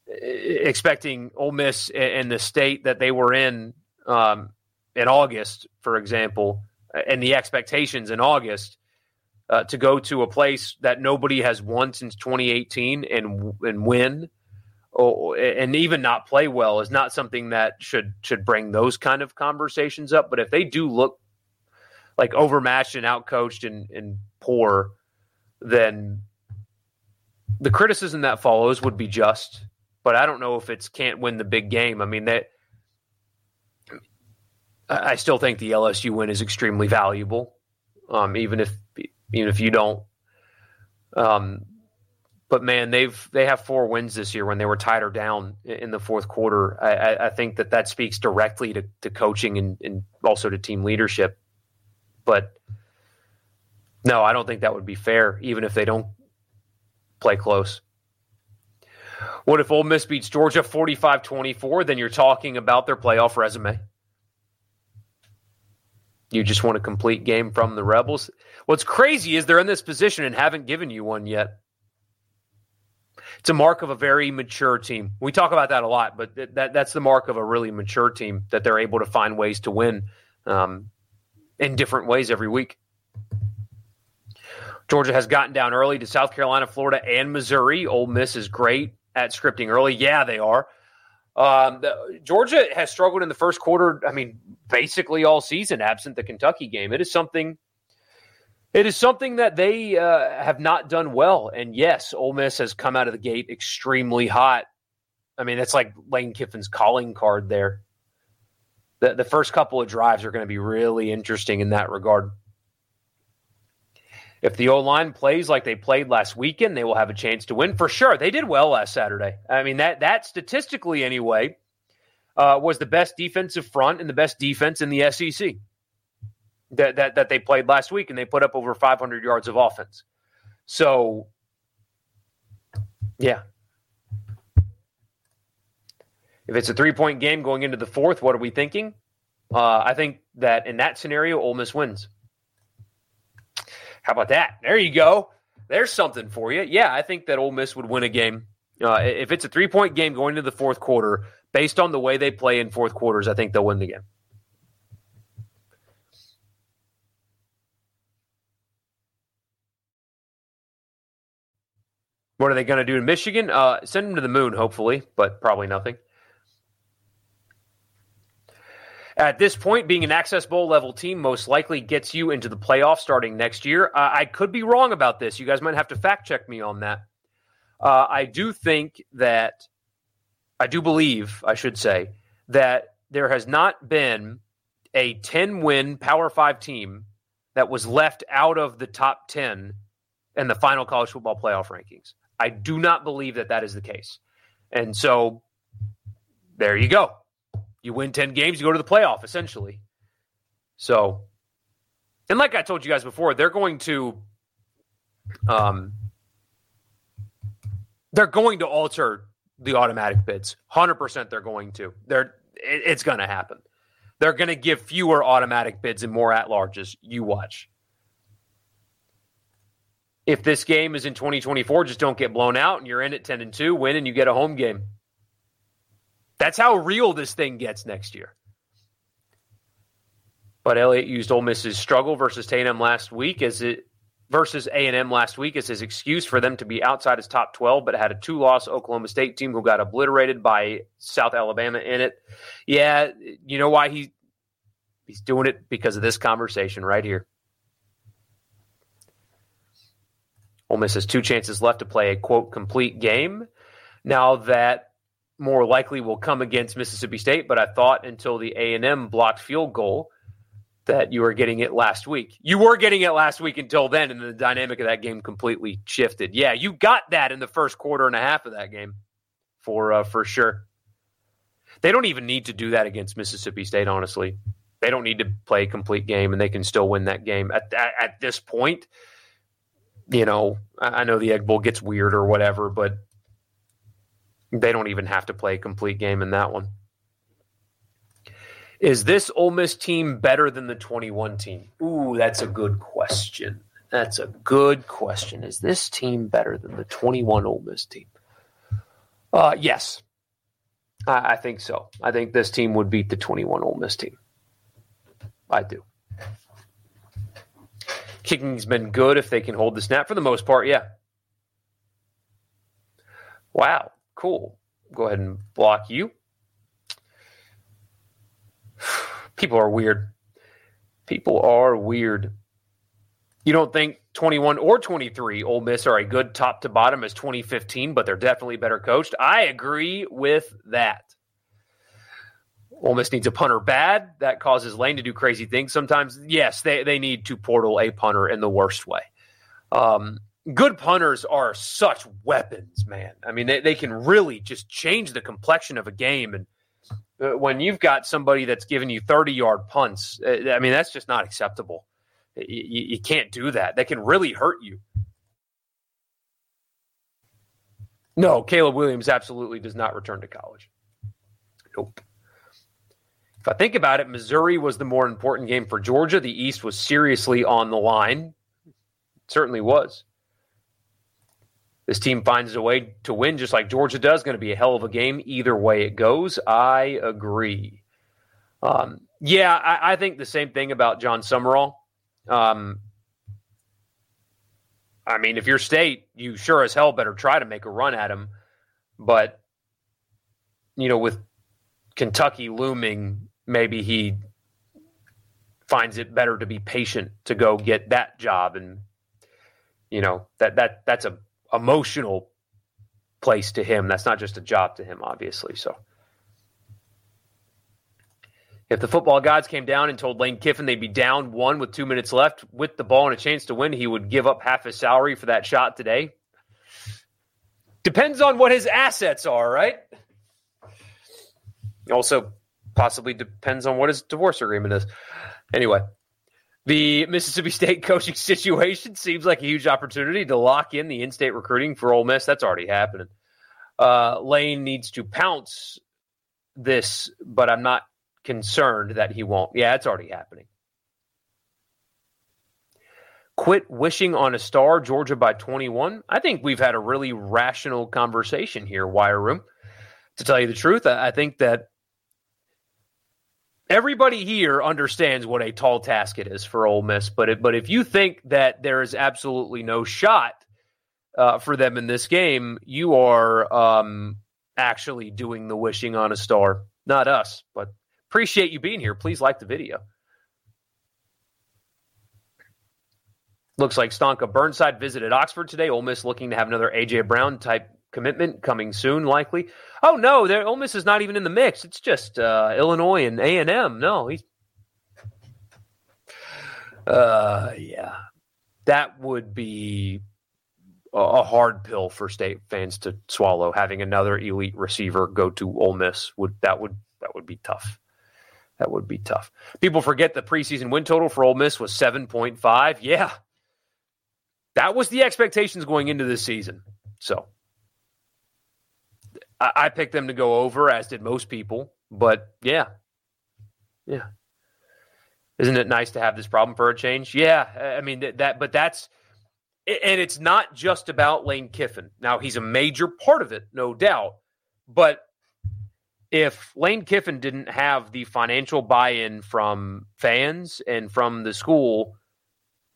expecting Ole Miss in the state that they were in um, in August, for example, and the expectations in August uh, to go to a place that nobody has won since 2018 and and win, or, and even not play well is not something that should should bring those kind of conversations up. But if they do look like overmatched and outcoached and, and poor, then the criticism that follows would be just but I don't know if it's can't win the big game. I mean that I still think the LSU win is extremely valuable, um, even if even if you don't. Um, but man, they've they have four wins this year when they were tighter down in the fourth quarter. I, I, think that that speaks directly to, to coaching and, and also to team leadership. But no, I don't think that would be fair, even if they don't play close. What if Ole Miss beats Georgia 45 24? Then you're talking about their playoff resume. You just want a complete game from the Rebels. What's crazy is they're in this position and haven't given you one yet. It's a mark of a very mature team. We talk about that a lot, but that that's the mark of a really mature team that they're able to find ways to win um, in different ways every week. Georgia has gotten down early to South Carolina, Florida, and Missouri. Ole Miss is great at scripting early. Yeah, they are. Um, the, Georgia has struggled in the first quarter. I mean, basically all season, absent the Kentucky game. It is something. It is something that they uh, have not done well. And yes, Ole Miss has come out of the gate extremely hot. I mean, it's like Lane Kiffin's calling card there. The, the first couple of drives are going to be really interesting in that regard. If the O line plays like they played last weekend, they will have a chance to win for sure. They did well last Saturday. I mean that that statistically anyway uh, was the best defensive front and the best defense in the SEC that, that that they played last week, and they put up over 500 yards of offense. So, yeah. If it's a three point game going into the fourth, what are we thinking? Uh, I think that in that scenario, Ole Miss wins. How about that? There you go. There's something for you. Yeah, I think that Ole Miss would win a game. Uh, if it's a three point game going into the fourth quarter, based on the way they play in fourth quarters, I think they'll win the game. What are they going to do in Michigan? Uh, send them to the moon, hopefully, but probably nothing. At this point, being an Access Bowl level team most likely gets you into the playoffs starting next year. Uh, I could be wrong about this. You guys might have to fact check me on that. Uh, I do think that, I do believe, I should say, that there has not been a 10 win Power Five team that was left out of the top 10 in the final college football playoff rankings. I do not believe that that is the case. And so there you go. You win 10 games, you go to the playoff, essentially. So, and like I told you guys before, they're going to, um, they're going to alter the automatic bids. 100% they're going to. They're, it, it's going to happen. They're going to give fewer automatic bids and more at larges. You watch. If this game is in 2024, just don't get blown out and you're in at 10 and 2, win and you get a home game. That's how real this thing gets next year. But Elliott used Ole Miss's struggle versus A&M last week as it versus A&M last week as his excuse for them to be outside his top 12, but had a two-loss Oklahoma State team who got obliterated by South Alabama in it. Yeah, you know why he he's doing it because of this conversation right here. Ole Miss has two chances left to play a quote complete game. Now that more likely will come against Mississippi State, but I thought until the A&M blocked field goal that you were getting it last week. You were getting it last week until then, and the dynamic of that game completely shifted. Yeah, you got that in the first quarter and a half of that game, for uh, for sure. They don't even need to do that against Mississippi State. Honestly, they don't need to play a complete game, and they can still win that game at at, at this point. You know, I know the Egg Bowl gets weird or whatever, but they don't even have to play a complete game in that one. Is this Ole Miss team better than the 21 team? Ooh, that's a good question. That's a good question. Is this team better than the 21 Ole Miss team? Uh, yes, I, I think so. I think this team would beat the 21 Ole Miss team. I do. Kicking's been good if they can hold the snap for the most part. Yeah. Wow. Cool. Go ahead and block you. [sighs] People are weird. People are weird. You don't think 21 or 23 Ole Miss are a good top to bottom as 2015, but they're definitely better coached. I agree with that. Ole Miss needs a punter bad. That causes Lane to do crazy things sometimes. Yes, they, they need to portal a punter in the worst way. Um, good punters are such weapons, man. I mean, they, they can really just change the complexion of a game. And uh, when you've got somebody that's giving you 30 yard punts, uh, I mean, that's just not acceptable. You, you can't do that. That can really hurt you. No, Caleb Williams absolutely does not return to college. Nope. If I think about it, Missouri was the more important game for Georgia. The East was seriously on the line. It certainly was. This team finds a way to win just like Georgia does. Going to be a hell of a game either way it goes. I agree. Um, yeah, I, I, think the same thing about Jon Sumrall. Um, I mean, if you're state, you sure as hell better try to make a run at him. But, you know, with Kentucky looming, maybe he finds it better to be patient to go get that job and you know that that that's a emotional place to him that's not just a job to him obviously so if the football gods came down and told Lane Kiffin they'd be down one with two minutes left with the ball and a chance to win, he would give up half his salary for that shot today. Depends on what his assets are, right? Also, possibly depends on what his divorce agreement is. Anyway, the Mississippi State [laughs] coaching situation seems like a huge opportunity to lock in the in-state recruiting for Ole Miss. That's already happening. Uh, Lane needs to pounce this, but I'm not concerned that he won't. Yeah, it's already happening. Quit wishing on a star, Georgia by 21. I think we've had a really rational conversation here, Wire Room. To tell you the truth, I think that everybody here understands what a tall task it is for Ole Miss. But it, but if you think that there is absolutely no shot uh, for them in this game, you are um, actually doing the wishing on a star. Not us, but appreciate you being here. Please like the video. Looks like Stonka Burnside visited Oxford today. Ole Miss looking to have another AJ Brown type commitment coming soon, likely. Oh no, there Ole Miss is not even in the mix. It's just uh, Illinois and A and M. No, he's. Uh, yeah, that would be a hard pill for state fans to swallow. Having another elite receiver go to Ole Miss would that would that would be tough. That would be tough. People forget the preseason win total for Ole Miss was seven point five. Yeah, that was the expectations going into this season. So I, I picked them to go over, as did most people. But yeah, yeah. Isn't it nice to have this problem for a change? Yeah, I mean that, that but that's and it's not just about Lane Kiffin. Now he's a major part of it, no doubt. But if Lane Kiffin didn't have the financial buy-in from fans and from the school,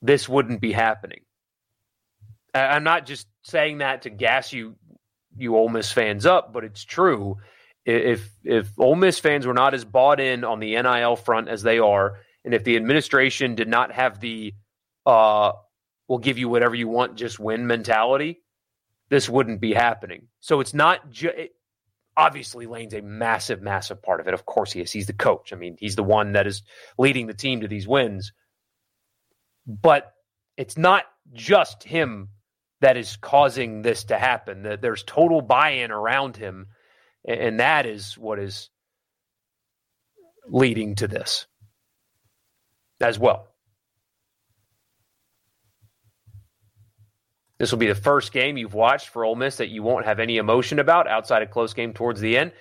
this wouldn't be happening. I'm not just saying that to gas you you Ole Miss fans up, but it's true. If if Ole Miss fans were not as bought in on the NIL front as they are, and if the administration did not have the uh, "we'll give you whatever you want, just win" mentality, this wouldn't be happening. So it's not just obviously Lane's a massive, massive part of it. Of course he is. He's the coach. I mean, he's the one that is leading the team to these wins. But it's not just him that is causing this to happen. That there's total buy-in around him, and that is what is leading to this as well. This will be the first game you've watched for Ole Miss that you won't have any emotion about outside a close game towards the end.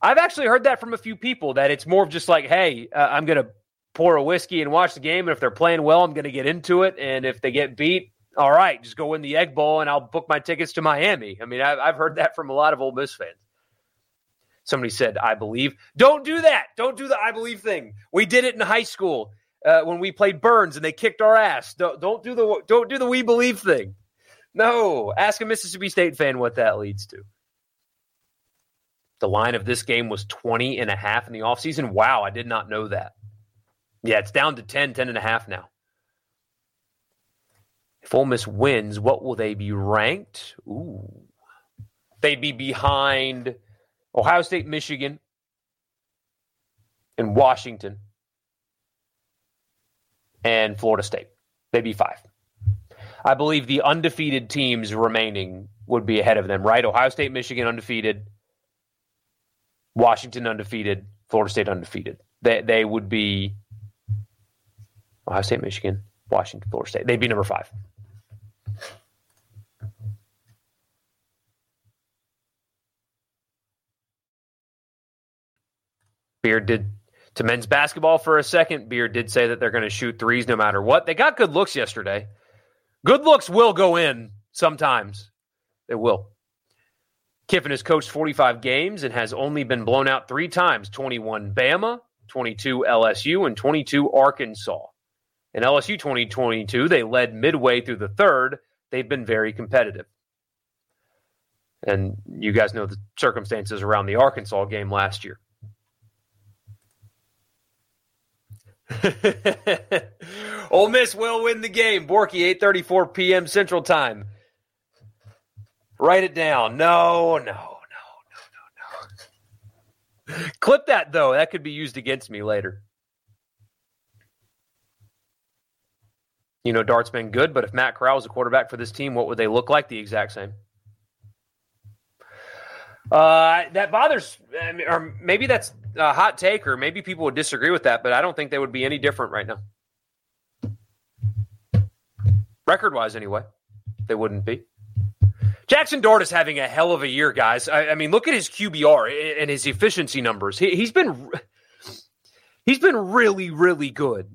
I've actually heard that from a few people that it's more of just like, hey, uh, I'm going to pour a whiskey and watch the game. And if they're playing well, I'm going to get into it. And if they get beat, all right, just go win the Egg Bowl and I'll book my tickets to Miami. I mean, I've, heard that from a lot of Ole Miss fans. Somebody said, I believe. Don't do that. Don't do the I believe thing. We did it in high school uh, when we played Burns and they kicked our ass. Don't, don't do the don't do the we believe thing. No, ask a Mississippi State fan what that leads to. The line of this game was 20 and a half in the offseason. Wow, I did not know that. Yeah, it's down to 10, 10 and a half now. If Ole Miss wins, what will they be ranked? Ooh. They'd be behind Ohio State, Michigan, and Washington, and Florida State. They'd be five. I believe the undefeated teams remaining would be ahead of them, right? Ohio State, Michigan undefeated, Washington undefeated, Florida State undefeated. They they would be Ohio State, Michigan, Washington, Florida State. They'd be number five. Beard did to men's basketball for a second. Beard did say that they're going to shoot threes no matter what. They got good looks yesterday. Good looks will go in sometimes. They will. Kiffin has coached 45 games and has only been blown out three times 21 Bama, 22 LSU, and 22 Arkansas. In LSU 2022, they led midway through the third. They've been very competitive. And you guys know the circumstances around the Arkansas game last year. [laughs] Ole Miss will win the game. Borky, 8.34 p.m. Central Time. Write it down. No, no, no, no, no, no. Clip that, though. That could be used against me later. You know, Dart's been good, but if Matt Corral was a quarterback for this team, what would they look like? The exact same. Uh, that bothers, or maybe that's a hot take, or maybe people would disagree with that, but I don't think they would be any different right now. Record wise, anyway, they wouldn't be. Jaxson Dart is having a hell of a year, guys. I, I mean, look at his QBR and his efficiency numbers. He, he's been he's been really, really good.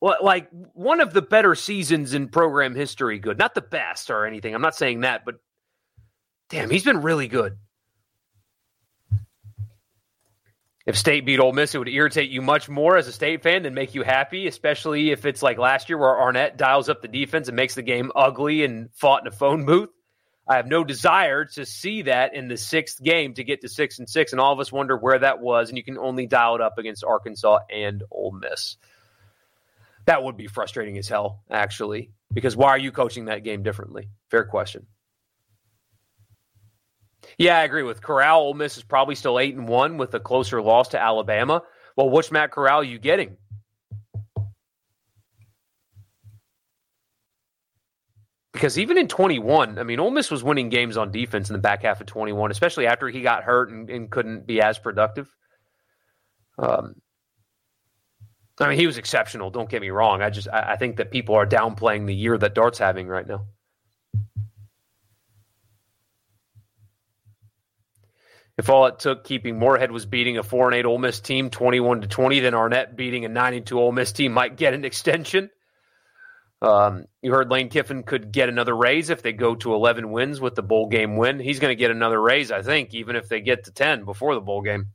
Like one of the better seasons in program history. Good, not the best or anything. I'm not saying that, but damn, he's been really good. If State beat Ole Miss, it would irritate you much more as a State fan than make you happy, especially if it's like last year where Arnett dials up the defense and makes the game ugly and fought in a phone booth. I have no desire to see that in the sixth game to get to six and six, and all of us wonder where that was, and you can only dial it up against Arkansas and Ole Miss. That would be frustrating as hell, actually, because why are you coaching that game differently? Fair question. Yeah, I agree with Corral. Ole Miss is probably still eight and one with a closer loss to Alabama. Well, which Matt Corral are you getting? Because even in 21, I mean, Ole Miss was winning games on defense in the back half of 21, especially after he got hurt and, and couldn't be as productive. Um, I mean, he was exceptional. Don't get me wrong. I just I, I think that people are downplaying the year that Dart's having right now. If all it took keeping Moorhead was beating a four and eight Ole Miss team twenty one to twenty, then Arnett beating a ninety two Ole Miss team might get an extension. Um, you heard Lane Kiffin could get another raise if they go to eleven wins with the bowl game win. He's going to get another raise, I think, even if they get to ten before the bowl game.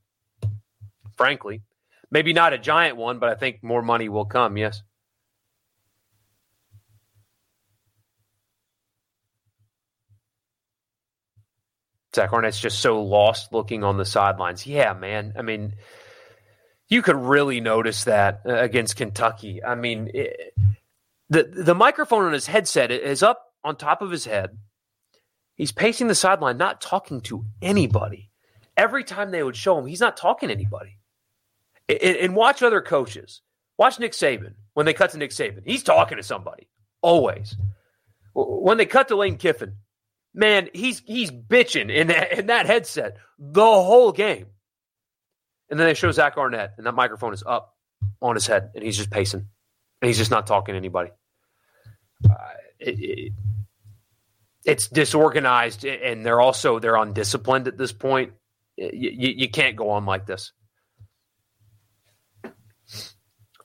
Frankly, maybe not a giant one, but I think more money will come. Yes. Zach Arnett's just so lost looking on the sidelines. Yeah, man. I mean, you could really notice that uh, against Kentucky. I mean, it, the the microphone on his headset is up on top of his head. He's pacing the sideline, not talking to anybody. Every time they would show him, he's not talking to anybody. And, and watch other coaches. Watch Nick Saban when they cut to Nick Saban. He's talking to somebody always. When they cut to Lane Kiffin, man, he's he's bitching in that in that headset the whole game. And then they show Zach Arnett, and that microphone is up on his head, and he's just pacing, and he's just not talking to anybody. Uh, it, it, it's disorganized, and they're also they're undisciplined at this point. You, you, you can't go on like this.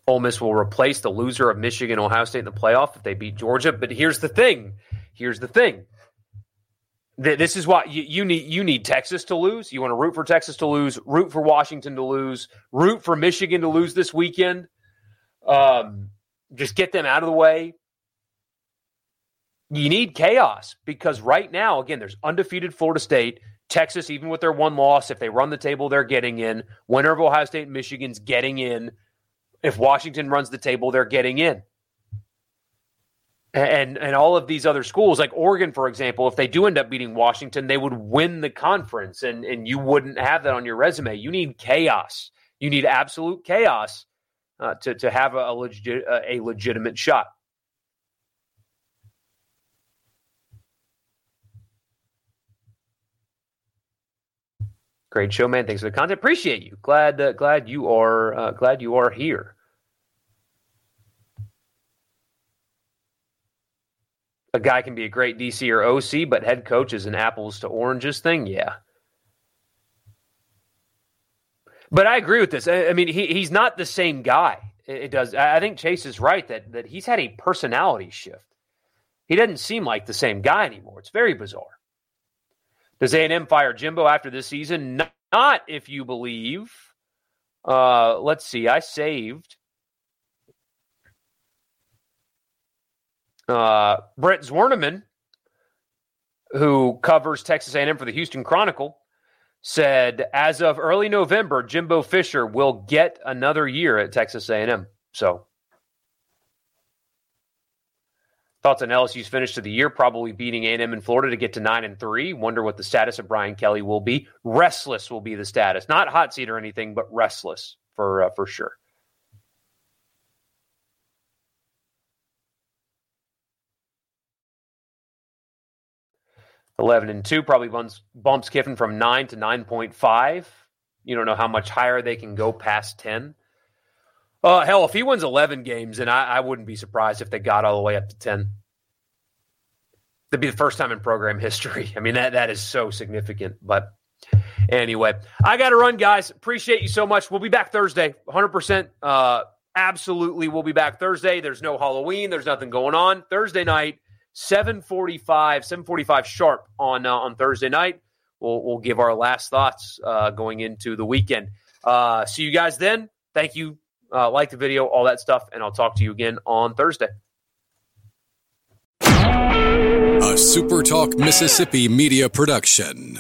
Ole Miss will replace the loser of Michigan Ohio State in the playoff if they beat Georgia. But here's the thing. Here's the thing. This is why you, you, need you need Texas to lose. You want to root for Texas to lose, root for Washington to lose, root for Michigan to lose this weekend. Um, just get them out of the way. You need chaos because right now, again, there's undefeated Florida State, Texas, even with their one loss, if they run the table, they're getting in. Winner of Ohio State Michigan's getting in. If Washington runs the table, they're getting in and and all of these other schools like Oregon for example if they do end up beating Washington they would win the conference and and you wouldn't have that on your resume. You need chaos. You need absolute chaos uh, to to have a, a legit a legitimate shot. Great show man. Thanks for the content. Appreciate you. Glad uh, glad you are glad you are here a guy can be a great DC or OC, but head coach is an apples to oranges thing. Yeah. But I agree with this. I, I mean, he, he's not the same guy. It, it does. I think Chase is right that that he's had a personality shift. He doesn't seem like the same guy anymore. It's very bizarre. Does A&M fire Jimbo after this season? Not if you believe. Uh, let's see. I saved uh, Brent Zwerneman, who covers Texas A&M for the Houston Chronicle, said as of early November, Jimbo Fisher will get another year at Texas A&M. So thoughts on LSU's finish to the year, probably beating A&M in Florida to get to nine and three. Wonder what the status of Brian Kelly will be. Restless will be the status, not hot seat or anything, but restless for uh, for sure. 11 and 2 probably bumps, bumps Kiffin from 9 to 9.5. You don't know how much higher they can go past 10. Uh, hell, if he wins 11 games, then I, I wouldn't be surprised if they got all the way up to 10. That'd be the first time in program history. [laughs] I mean, that that is so significant. But anyway, I got to run, guys. Appreciate you so much. We'll be back Thursday. 100%. Uh, absolutely, we'll be back Thursday. There's no Halloween. There's nothing going on. Thursday night, 745, 745 sharp on uh, on Thursday night. We'll, we'll give our last thoughts uh, going into the weekend. Uh, see you guys then. Thank you. Uh, like the video, all that stuff, and I'll talk to you again on Thursday. A SuperTalk Mississippi media production.